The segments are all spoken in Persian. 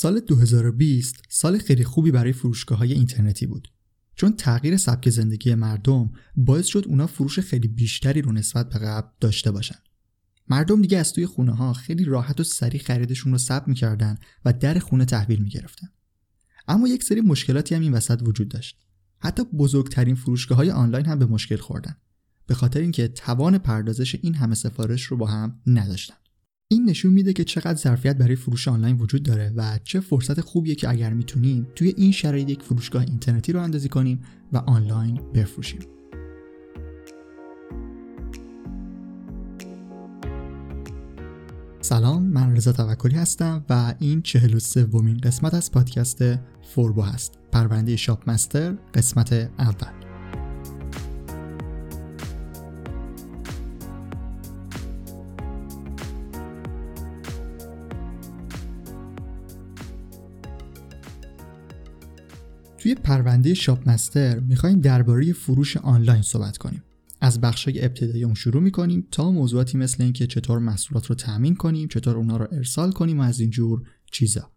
سال 2020 سال خیلی خوبی برای فروشگاه های اینترنتی بود. چون تغییر سبک زندگی مردم باعث شد اونا فروش خیلی بیشتری رو نسبت به قبل داشته باشن. مردم دیگه از توی خونه ها خیلی راحت و سریع خریدشون رو ثبت می‌کردن و در خونه تحویل می‌گرفتن. اما یک سری مشکلاتی هم این وسط وجود داشت. حتی بزرگترین فروشگاه های آنلاین هم به مشکل خوردن. به خاطر اینکه توان پردازش این همه سفارش رو با هم نداشتن. این نشون میده که چقدر ظرفیت برای فروش آنلاین وجود داره و چه فرصت خوبیه که اگر می‌تونیم توی این شرایط یک فروشگاه اینترنتی رو اندازی کنیم و آنلاین بفروشیم. سلام من رضا توکلی هستم و این چهل و سومین قسمت از پادکست فوربو هست. پرونده شاپ مستر قسمت اول. توی پرونده شاپ مستر می‌خوایم درباره فروش آنلاین صحبت کنیم. از بخشای ابتدایی اون شروع می‌کنیم تا موضوعاتی مثل اینکه چطور محصولات رو تأمین کنیم چطور اونا رو ارسال کنیم و از اینجور چیزا.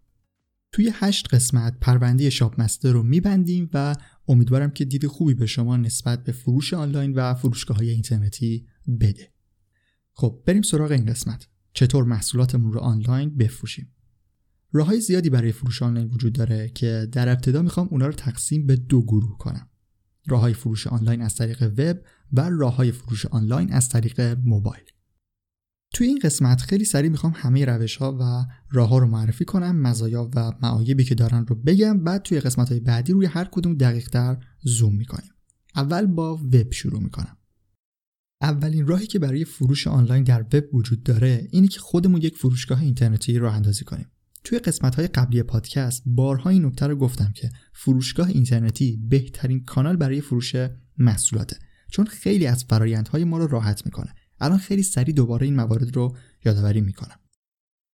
توی هشت قسمت پرونده شاپ مستر رو میبندیم و امیدوارم که دید خوبی به شما نسبت به فروش آنلاین و فروشگاه های اینترنتی بده. خب بریم سراغ این قسمت. چطور محصولاتمون رو آنلاین بفروشیم؟ راه های زیادی برای فروش آنلاین وجود داره که در ابتدا می‌خوام اونا رو تقسیم به دو گروه کنم. راه های فروش آنلاین از طریق وب و راه های فروش آنلاین از طریق موبایل. توی این قسمت خیلی سریع می‌خوام همه روش ها و راه ها رو معرفی کنم مزایا و معایبی که دارن رو بگم بعد توی قسمت های بعدی روی هر کدوم دقیق تر زوم می‌کنیم. اول با وب شروع می‌کنم. اولین راهی که برای فروش آنلاین در وب وجود داره اینه که خودمون یک فروشگاه اینترنتی راه اندازی کنیم. توی قسمت های قبلی پادکست بارها این نکته رو گفتم که فروشگاه اینترنتی بهترین کانال برای فروش محصولاته چون خیلی از فرایندهای ما رو راحت می‌کنه. الان خیلی سریع دوباره این موارد رو یادآوری می‌کنم.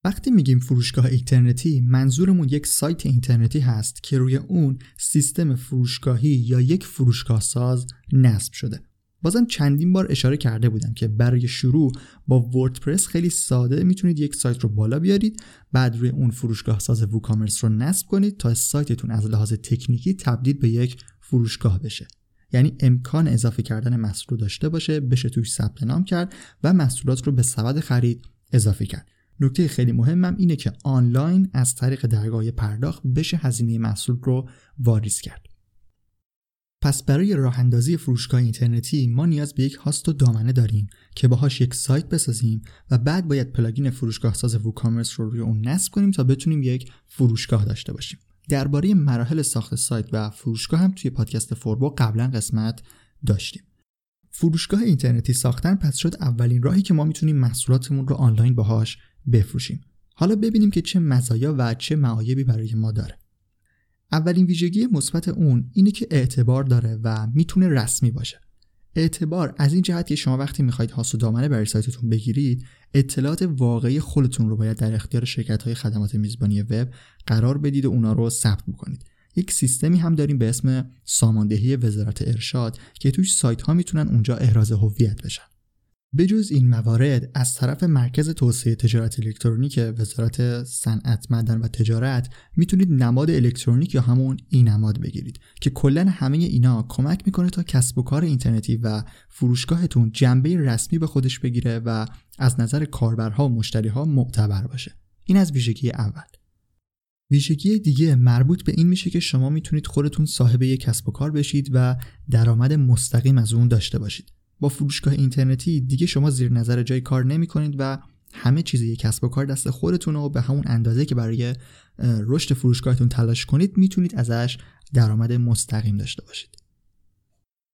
وقتی میگیم فروشگاه اینترنتی منظورمون یک سایت اینترنتی هست که روی اون سیستم فروشگاهی یا یک فروشگاه ساز نصب شده. بازم چندین بار اشاره کرده بودم که برای شروع با وردپرس خیلی ساده می‌تونید یک سایت رو بالا بیارید بعد روی اون فروشگاه ساز ووکامرس رو نصب کنید تا سایتتون از لحاظ تکنیکی تبدیل به یک فروشگاه بشه. یعنی امکان اضافه کردن محصول داشته باشه بشه توش ثبت نام کرد و محصولات رو به سبد خرید اضافه کرد. نکته خیلی مهمم اینه که آنلاین از طریق درگاه پرداخت بشه هزینه محصول رو واریز کرد. پس برای راه اندازی فروشگاه اینترنتی ما نیاز به یک هاست و دامنه داریم که باهاش یک سایت بسازیم و بعد باید plugin فروشگاه ساز WooCommerce رو روی اون نصب کنیم تا بتونیم یک فروشگاه داشته باشیم. درباره مراحل ساخت سایت و فروشگاه هم توی پادکست فوربو قبلا قسمت داشتیم. فروشگاه اینترنتی ساختن پس شد اولین راهی که ما می‌تونیم محصولاتمون رو آنلاین باهاش بفروشیم. حالا ببینیم که چه مزایا و چه معایبی برای ما داره. اولین ویژگی مثبت اون اینه که اعتبار داره و می‌تونه رسمی باشه. اعتبار از این جهت که شما وقتی می‌خواید هاست و دامنه برای سایتتون بگیرید اطلاعات واقعی خودتون رو باید در اختیار شرکت های خدمات میزبانی وب قرار بدید و اونا رو ثبت بکنید. یک سیستمی هم داریم به اسم ساماندهی وزارت ارشاد که توش سایت ها می‌تونن اونجا احراز هویت بشن. بجز این موارد از طرف مرکز توسعه تجارت الکترونیک وزارت صنعت معدن و تجارت می‌تونید نماد الکترونیک یا همون ای نماد بگیرید که کلا همه اینا کمک می‌کنه تا کسب و کار اینترنتی و فروشگاهتون جنبه رسمی به خودش بگیره و از نظر کاربرها و مشتریها معتبر باشه. این از ویژگی اول. ویژگی دیگه مربوط به این میشه که شما می‌تونید خودتون صاحب یک کسب و کار بشید و درآمد مستقیم از اون داشته باشید. با فروشگاه اینترنتی دیگه شما زیر نظر جای کار نمی کنید و همه چیز یک کسب و کار دست خودتون و به همون اندازه که برای رشد فروشگاهتون تلاش کنید می‌تونید ازش درآمد مستقیم داشته باشید.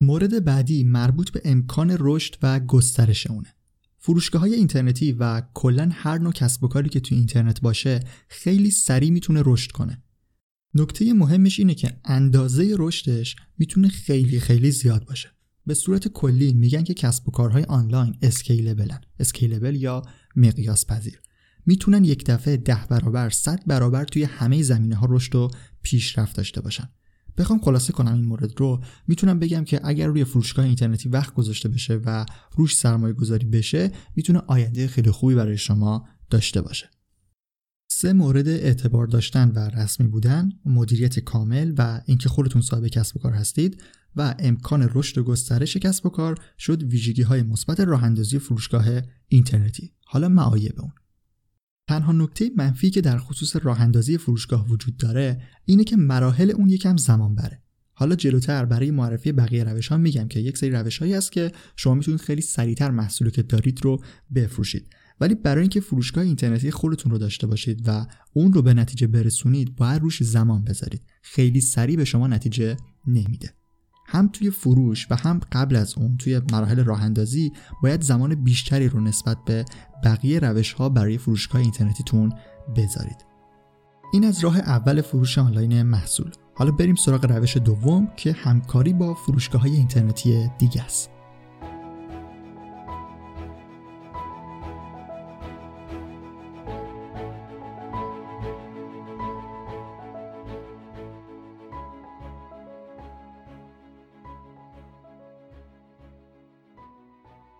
مورد بعدی مربوط به امکان رشد و گسترش اونه. فروشگاه های اینترنتی و کلا هر نوع کسب و کاری که توی اینترنت باشه خیلی سریع می‌تونه رشد کنه. نکته مهمش اینه که اندازه رشدش می‌تونه خیلی خیلی زیاد باشه. به صورت کلی میگن که کسب و کارهای آنلاین scalable ن scalable یا مقیاس پذیر می‌تونن یک دفعه ده برابر صد برابر توی همه زمینه ها رشد و پیشرفت داشته باشن. بخوام خلاصه کنم این مورد رو. می‌تونم بگم که اگر روی فروشگاه اینترنتی وقت گذاشته بشه و روش سرمایه گذاری بشه می‌تونه آینده خیلی خوبی برای شما داشته باشه. سه مورد اعتبار داشتن و رسمی بودن مدیریت کامل و اینکه خودتون صاحب کسب و کار هستید و امکان رشد و گسترش کسب و کار شد ویژگی های مثبت راه اندازی فروشگاه اینترنتی. حالا معایب اون. تنها نکته منفی که در خصوص راه اندازی فروشگاه وجود داره اینه که مراحل اون یکم زمان بره حالا جلوتر برای معرفی بقیه روش ها میگم که یک سری روش هایی هست که شما می‌تونید خیلی سریعتر محصولی که دارید رو بفروشید. ولی برای اینکه فروشگاه اینترنتی خودتون رو داشته باشید و اون رو به نتیجه برسونید باید روش زمان بذارید. خیلی سریع به شما نتیجه نمیده. هم توی فروش و هم قبل از اون توی مراحل راه اندازی باید زمان بیشتری رو نسبت به بقیه روش ها برای فروشگاه اینترنتیتون بذارید. این از راه اول فروش آنلاین محصول. حالا بریم سراغ روش دوم که همکاری با فروشگاه های اینترنتی دیگه است.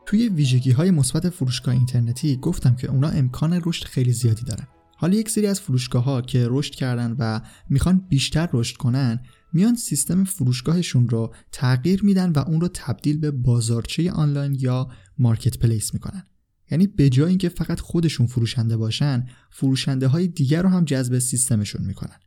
توی ویژگی های مثبت فروشگاه اینترنتی گفتم که اونا امکان رشد خیلی زیادی دارن. حالا یک سری از فروشگاه ها که رشد کردن و می‌خوان بیشتر رشد کنن میان سیستم فروشگاهشون رو تغییر میدن و اون رو تبدیل به بازارچه آنلاین یا marketplace می‌کنن. یعنی به جای اینکه فقط خودشون فروشنده باشن فروشنده های دیگر رو هم جذب سیستمشون می‌کنن.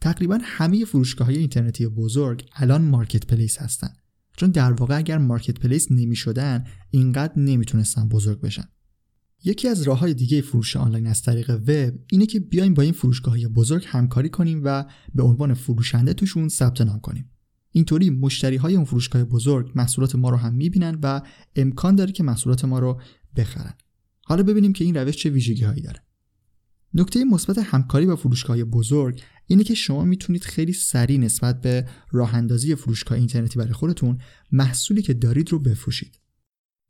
تقریبا همه فروشگاه های اینترنتی بزرگ الان marketplace هستن. چون در واقع اگر مارکت پلیس نمی شدن اینقدر نمی‌تونستن بزرگ بشن. یکی از راه های دیگه فروش آنلاین از طریق وب اینه که بیایم با این فروشگاه بزرگ همکاری کنیم و به عنوان فروشنده توشون ثبت نام کنیم. اینطوری مشتری های اون فروشگاه بزرگ محصولات ما رو هم می‌بینن و امکان داره که محصولات ما رو بخرن. حالا ببینیم که این روش چه ویژگی هایی داره. نکته مثبت همکاری با فروشگاه بزرگ اینه که شما می‌تونید خیلی سریع نسبت به راه اندازی فروشگاه اینترنتی برای خودتون محصولی که دارید رو بفروشید.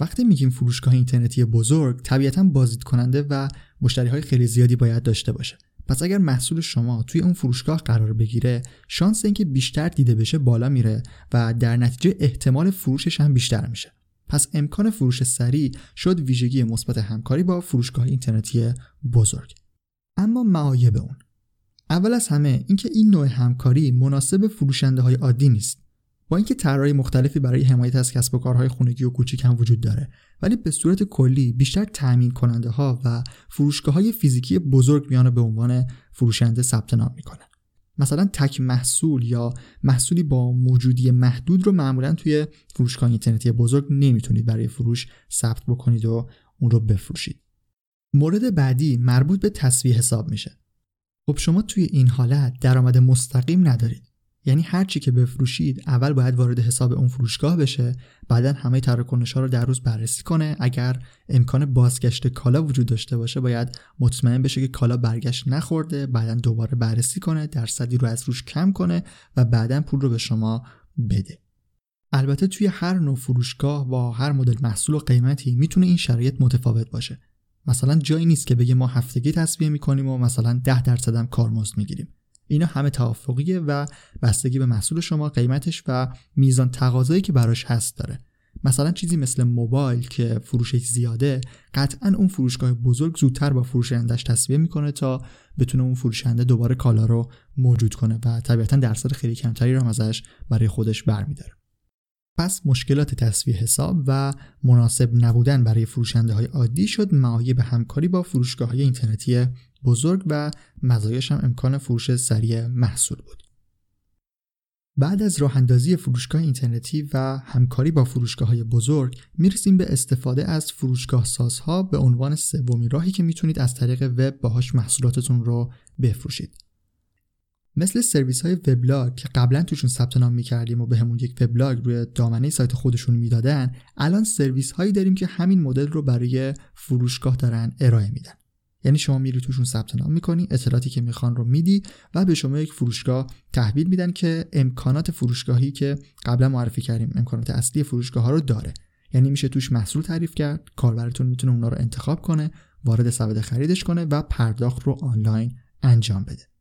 وقتی میگیم فروشگاه اینترنتی بزرگ طبیعتا بازدید کننده و مشتری های خیلی زیادی باید داشته باشه. پس اگر محصول شما توی اون فروشگاه قرار بگیره شانس اینکه بیشتر دیده بشه بالا میره و در نتیجه احتمال فروشش هم بیشتر میشه. پس امکان فروش سریع شد ویژگی مثبت همکاری با فروشگاه اینترنتی بزرگ. اما معایب اون اول از همه اینکه این نوع همکاری مناسب فروشنده های عادی نیست. با اینکه طرحهای مختلفی برای حمایت از کسب و کارهای خونگی و کوچیک هم وجود داره ولی به صورت کلی بیشتر تأمین کننده ها و فروشگاه های فیزیکی بزرگ میان به عنوان فروشنده ثبت نام می‌کنن مثلا تک محصول یا محصولی با موجودی محدود رو معمولا توی فروشگاه اینترنتی بزرگ نمی‌تونید برای فروش ثبت بکنید و اون رو بفروشید. مورد بعدی مربوط به تصویه حساب میشه. خب شما توی این حالت درآمد مستقیم ندارید. یعنی هر چی که بفروشید اول باید وارد حساب اون فروشگاه بشه بعدا همه تراکنش ها رو در روز بررسی کنه. اگر امکان بازگشت کالا وجود داشته باشه باید مطمئن بشه که کالا برگشت نخورده بعدا دوباره بررسی کنه درصدی رو از روش کم کنه و بعدا پول رو به شما بده. البته توی هر نوع فروشگاه با هر مدل محصول و قیمتی می‌تونه این شرایط متفاوت باشه. مثلا جایی نیست که بگه ما هفتگی تصویه می‌کنیم و مثلا 10 درصد هم کارمزد می‌گیریم. اینا همه توافقیه و بستگی به محصول شما قیمتش و میزان تقاضایی که براش هست داره. مثلا چیزی مثل موبایل که فروشش زیاده قطعا اون فروشگاه بزرگ زودتر با فروشندش تصویه می‌کنه تا بتونه اون فروشنده دوباره کالا رو موجود کنه و طبیعتا درصد خیلی کمتری رو ازش برای خودش برمیداره. پس مشکلات تصویه حساب و مناسب نبودن برای فروشنده های عادی شد معایب همکاری با فروشگاه های اینترنتی بزرگ و مزایاش هم امکان فروش سریع محصول بود. بعد از راه اندازی فروشگاه اینترنتی و همکاری با فروشگاه های بزرگ می‌رسیم به استفاده از فروشگاه سازها به عنوان سومین راهی که می‌تونید از طریق وب باهاش محصولاتتون رو بفروشید. مثل سرویس های وبلاگ که قبلا توشون ثبت نام می‌کردیم و بهمون به یک وبلاگ روی دامنه سایت خودشون می‌دادن الان سرویس هایی داریم که همین مدل رو برای فروشگاه دارن ارائه میدن. یعنی شما میری توشون ثبت نام می‌کنی اطلاعاتی که می‌خوان رو میدی و به شما یک فروشگاه تحویل میدن که امکانات فروشگاهی که قبلا معرفی کردیم امکانات اصلی فروشگاه ها رو داره. یعنی میشه توش محصول تعریف کرد کاربرتون می‌تونه اونا رو انتخاب کنه وارد سبد خریدش کنه و پرداخت رو آنلاین انجام بده.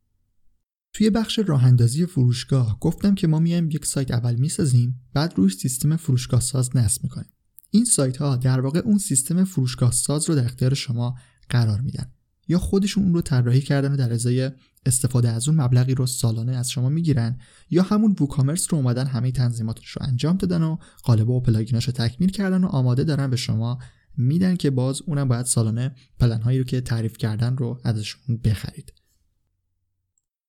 توی بخش راه اندازی فروشگاه گفتم که ما میایم یک سایت اول می‌سازیم بعد روی سیستم فروشگاه ساز نصب می‌کنیم. این سایت ها در واقع اون سیستم فروشگاه ساز رو در اختیار شما قرار میدن یا خودشون اون رو طراحی کردن و در ازای استفاده از اون مبلغی رو سالانه از شما می‌گیرن یا همون ووکامرس رو اومدن همه تنظیماتش رو انجام دادن و قالب و پلاگیناش رو تکمیل کردن و آماده دارن به شما میدن که باز اونم باید سالانه پلن هایی رو که تعریف کردن رو ازشون بخرید.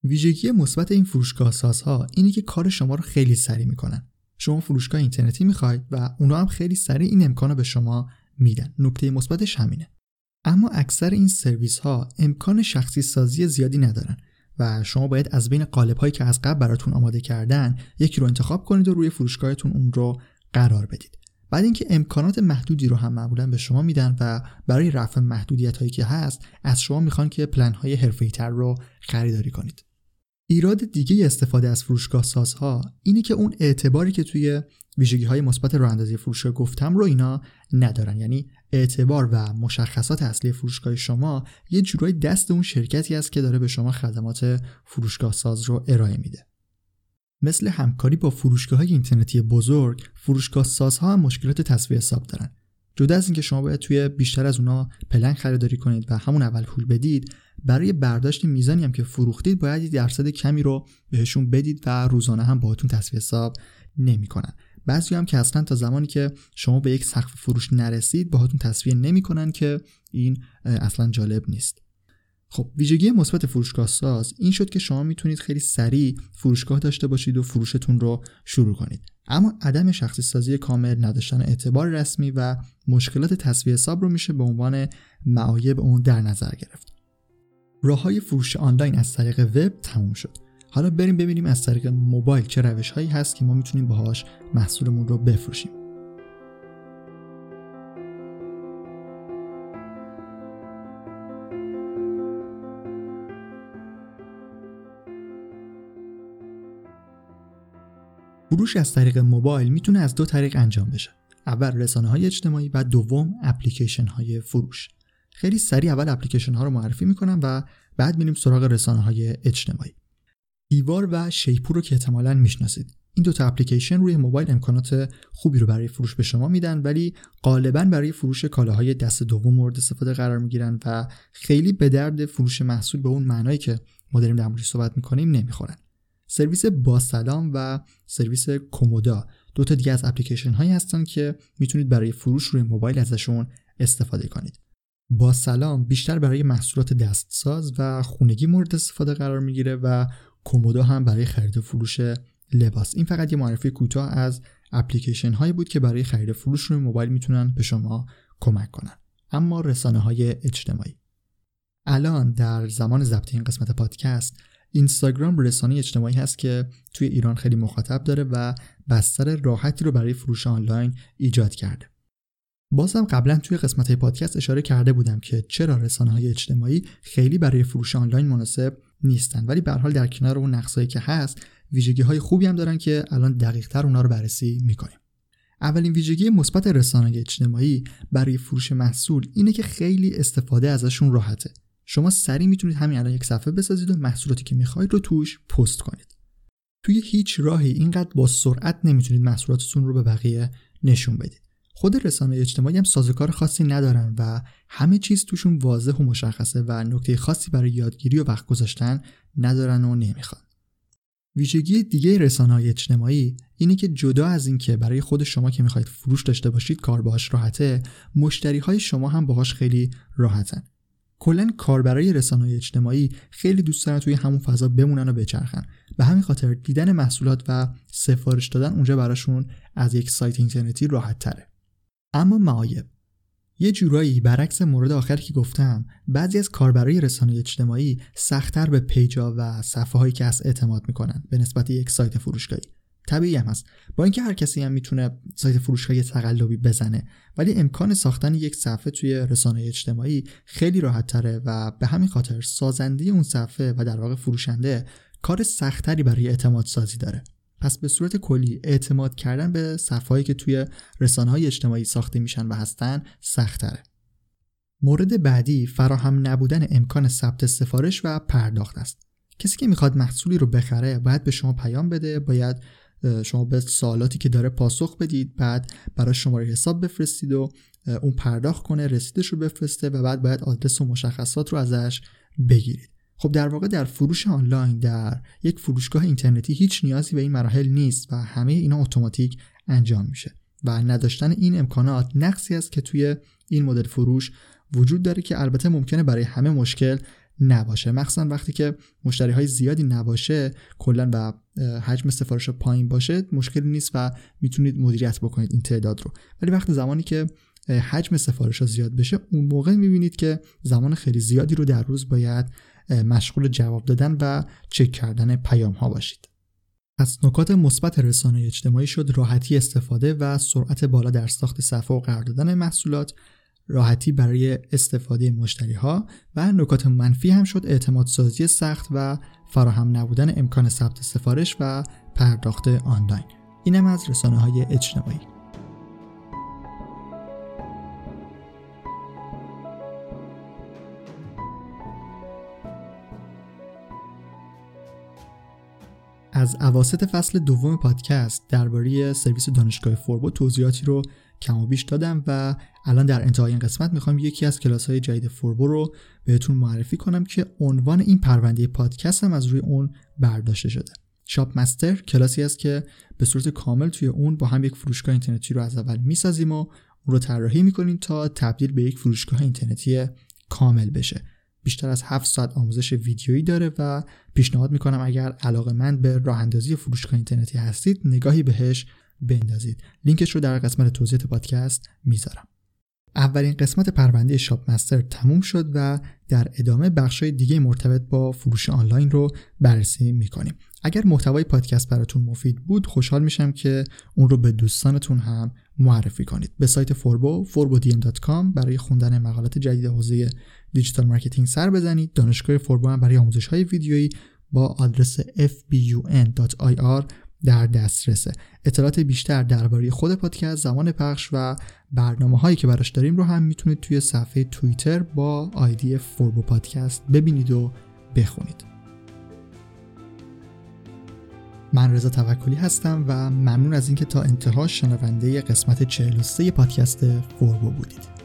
ویژگی مثبت این فروشگاه سازها اینه که کار شما رو خیلی سریع می‌کنن. شما فروشگاه اینترنتی می‌خواید و اونا هم خیلی سریع این امکان به شما میدن. نکته مثبتش همینه. اما اکثر این سرویس ها امکان شخصی سازی زیادی ندارن و شما باید از بین قالب هایی که از قبل براتون آماده کردن یکی رو انتخاب کنید و روی فروشگاهتون اون رو قرار بدید. بعد اینکه امکانات محدودی رو هم معمولا به شما میدن و برای رفع محدودیت هایی که هست از شما می‌خوان که پلن های تر رو خریداری کنید. ایراد دیگه استفاده از فروشگاه سازها اینه که اون اعتباری که توی ویژگی های مثبت راه اندازی فروشگاه گفتم رو اینا ندارن. یعنی اعتبار و مشخصات اصلی فروشگاه شما یه جورایی دست اون شرکتی است که داره به شما خدمات فروشگاه ساز رو ارائه میده. مثل همکاری با فروشگاه های اینترنتی بزرگ فروشگاه سازها هم مشکلات تصویه حساب دارن. جدا از اینکه شما باید توی بیشتر از اونا پلن خریداری کنید و همون اول پول بدید برای برداشت میزانی هم که فروختید باید درصد کمی رو بهشون بدید و روزانه هم باهاتون تصویه حساب نمی‌کنن. بعضی هم که اصلا تا زمانی که شما به یک سقف فروش نرسید باهاتون تصویه نمی‌کنن که این اصلا جالب نیست. خب ویژگی مثبت فروشگاه ساز این شد که شما می‌تونید خیلی سریع فروشگاه داشته باشید و فروشتون رو شروع کنید. اما عدم شخصی سازی کامل نداشتن اعتبار رسمی و مشکلات تصویه حساب رو میشه به عنوان معایب اون در نظر گرفت. راه های فروش آنلاین از طریق وب تموم شد. حالا بریم ببینیم از طریق موبایل چه روش هایی هست که ما می‌تونیم باهاش محصولمون رو بفروشیم. فروش از طریق موبایل می‌تونه از دو طریق انجام بشه. اول رسانه های اجتماعی و دوم اپلیکیشن های فروش. خیلی سریع اول اپلیکیشن ها رو معرفی می‌کنم و بعد میریم سراغ رسانه های اجتماعی. دیوار و شیپور رو که احتمالا می‌شناسید. این دو تا اپلیکیشن روی موبایل امکانات خوبی رو برای فروش به شما میدن ولی غالبا برای فروش کالاهای دست دوم مورد استفاده قرار می‌گیرن و خیلی به درد فروش محصول به اون معنایی که ما داریم در صحبت می‌کنیم نمی‌خورن. سرویس با سلام و سرویس کومودا. دو تا دیگه از اپلیکیشن هایی هستن که می‌تونید برای فروش روی موبایل ازشون استفاده کنید. با سلام بیشتر برای محصولات دستساز و خونگی مورد استفاده قرار می‌گیره و کومودا هم برای خرید و فروش لباس. این فقط یه معرفی کوتاه از اپلیکیشن هایی بود که برای خرید فروش روی موبایل می‌تونن به شما کمک کنن. اما رسانه های اجتماعی. الان در زمان ضبط این قسمت پادکست اینستاگرام رسانه اجتماعی هست که توی ایران خیلی مخاطب داره و بستر راحتی رو برای فروش آنلاین ایجاد کرده. بازم قبلا توی قسمت پادکست اشاره کرده بودم که چرا رسانه های اجتماعی خیلی برای فروش آنلاین مناسب نیستن. ولی به حال در کنار اون نقصایی که هست ویژگی های خوبی هم دارن که الان دقیق تر اونا رو بررسی می‌کنیم. اولین ویژگی مثبت رسانه اجتماعی برای فروش محصول اینه که خیلی استفاده ازشون راحته. شما سریع می‌تونید همین الان یک صفحه بسازید و محصولاتی که می‌خواید رو توش پست کنید. توی هیچ راهی اینقدر با سرعت نمی‌تونید محصولاتتون رو به بقیه نشون بدید. خود رسانه اجتماعی هم سازوکار خاصی ندارن و همه چیز توشون واضح و مشخصه و نکته خاصی برای یادگیری و وقت گذاشتن ندارن و نمی‌خوان. ویژگی دیگه رسانه های اجتماعی اینه که جدا از اینکه برای خود شما که می‌خواید فروش داشته باشید کار باهاش راحته مشتری های شما هم باهاش خیلی راحتن. کلا کاربرای رسانه اجتماعی خیلی دوست دارن توی همون فضا بمونن و بچرخن. به همین خاطر دیدن محصولات و سفارش دادن اونجا براشون از یک سایت اینترنتی راحت تره اما معایب یه جورایی برعکس مورد آخری که گفتم بعضی از کاربرای رسانه اجتماعی سختتر به پیجا و صفحه هایی که از اعتماد می‌کنن به نسبت یک سایت فروشگاهی. طبیعی هم هست. با اینکه هر کسی هم می‌تونه سایت فروشگاهی تقلبی بزنه ولی امکان ساختن یک صفحه توی رسانه اجتماعی خیلی راحت تره و به همین خاطر سازنده اون صفحه و در واقع فروشنده کار سختتری برای اعتماد سازی داره. پس به صورت کلی اعتماد کردن به صفحه‌ای که توی رسانه های اجتماعی ساخته میشن و هستن سختتره. مورد بعدی فراهم نبودن امکان ثبت سفارش و پرداخت است. کسی که می‌خواد محصولی رو بخره باید به شما پیام بده باید شما به سوالاتی که داره پاسخ بدید بعد برای شماره حساب بفرستید و اون پرداخت کنه رسیدش رو بفرسته و بعد باید آدرس و مشخصات رو ازش بگیرید. خب در واقع در فروش آنلاین در یک فروشگاه اینترنتی هیچ نیازی به این مراحل نیست و همه اینا اتوماتیک انجام میشه و نداشتن این امکانات نقصی است که توی این مدل فروش وجود داره که البته ممکنه برای همه مشکل نباشه. مخصوصا وقتی که مشتری های زیادی نباشه کلا و حجم سفارش پایین باشه مشکلی نیست و می‌تونید مدیریت بکنید این تعداد رو. ولی وقتی زمانی که حجم سفارش ها زیاد بشه اون موقع می‌بینید که زمان خیلی زیادی رو در روز باید مشغول جواب دادن و چک کردن پیام ها باشید. از نکات مثبت رسانه اجتماعی شد راحتی استفاده و سرعت بالا در ساخت صفحه و قرار دادن محصولات. راحتی برای استفاده مشتری ها و نکات منفی هم شد. اعتماد سازی سخت و فراهم نبودن امکان ثبت سفارش و پرداخت آنلاین. اینم از رسانه های اجتماعی. از اواسط فصل دوم پادکست درباره سرویس دانشگاه فوربو توضیحاتی رو کم و بیش دادم و الان در انتهای این قسمت می‌خوام یکی از کلاس های جدید فوربو رو بهتون معرفی کنم که عنوان این پرونده پادکست هم از روی اون برداشته شده. شاپ مستر کلاسی است که به صورت کامل توی اون با هم یک فروشگاه اینترنتی رو از اول می‌سازیم و اون رو طراحی می‌کنیم تا تبدیل به یک فروشگاه اینترنتی کامل بشه. بیشتر از 7 ساعت آموزش ویدیویی داره و پیشنهاد می‌کنم اگر علاقه من به راه اندازی فروشگاه اینترنتی هستید نگاهی بهش بندازید. لینکش رو در قسمت توضیح پادکست می‌ذارم. اولین قسمت پرونده شاپ مستر تموم شد و در ادامه بخشای دیگه مرتبط با فروش آنلاین رو بررسی می‌کنیم. اگر محتوای پادکست براتون مفید بود خوشحال میشم که اون رو به دوستانتون هم معرفی کنید. به سایت فوربو forbodm.com برای خوندن مقالات جدید حوزه digital marketing سر بزنید. دانشگاه فوربو هم برای آموزش های ویدیویی با آدرس fbun.ir در دسترسه. اطلاعات بیشتر درباره خود پادکست زمان پخش و برنامه هایی که براش داریم رو هم می‌تونید توی صفحه توییتر با آیدی فوربو پادکست ببینید و بخونید. من رضا توکلی هستم و ممنون از اینکه تا انتها شنونده قسمت 43 پادکست فوربو بودید.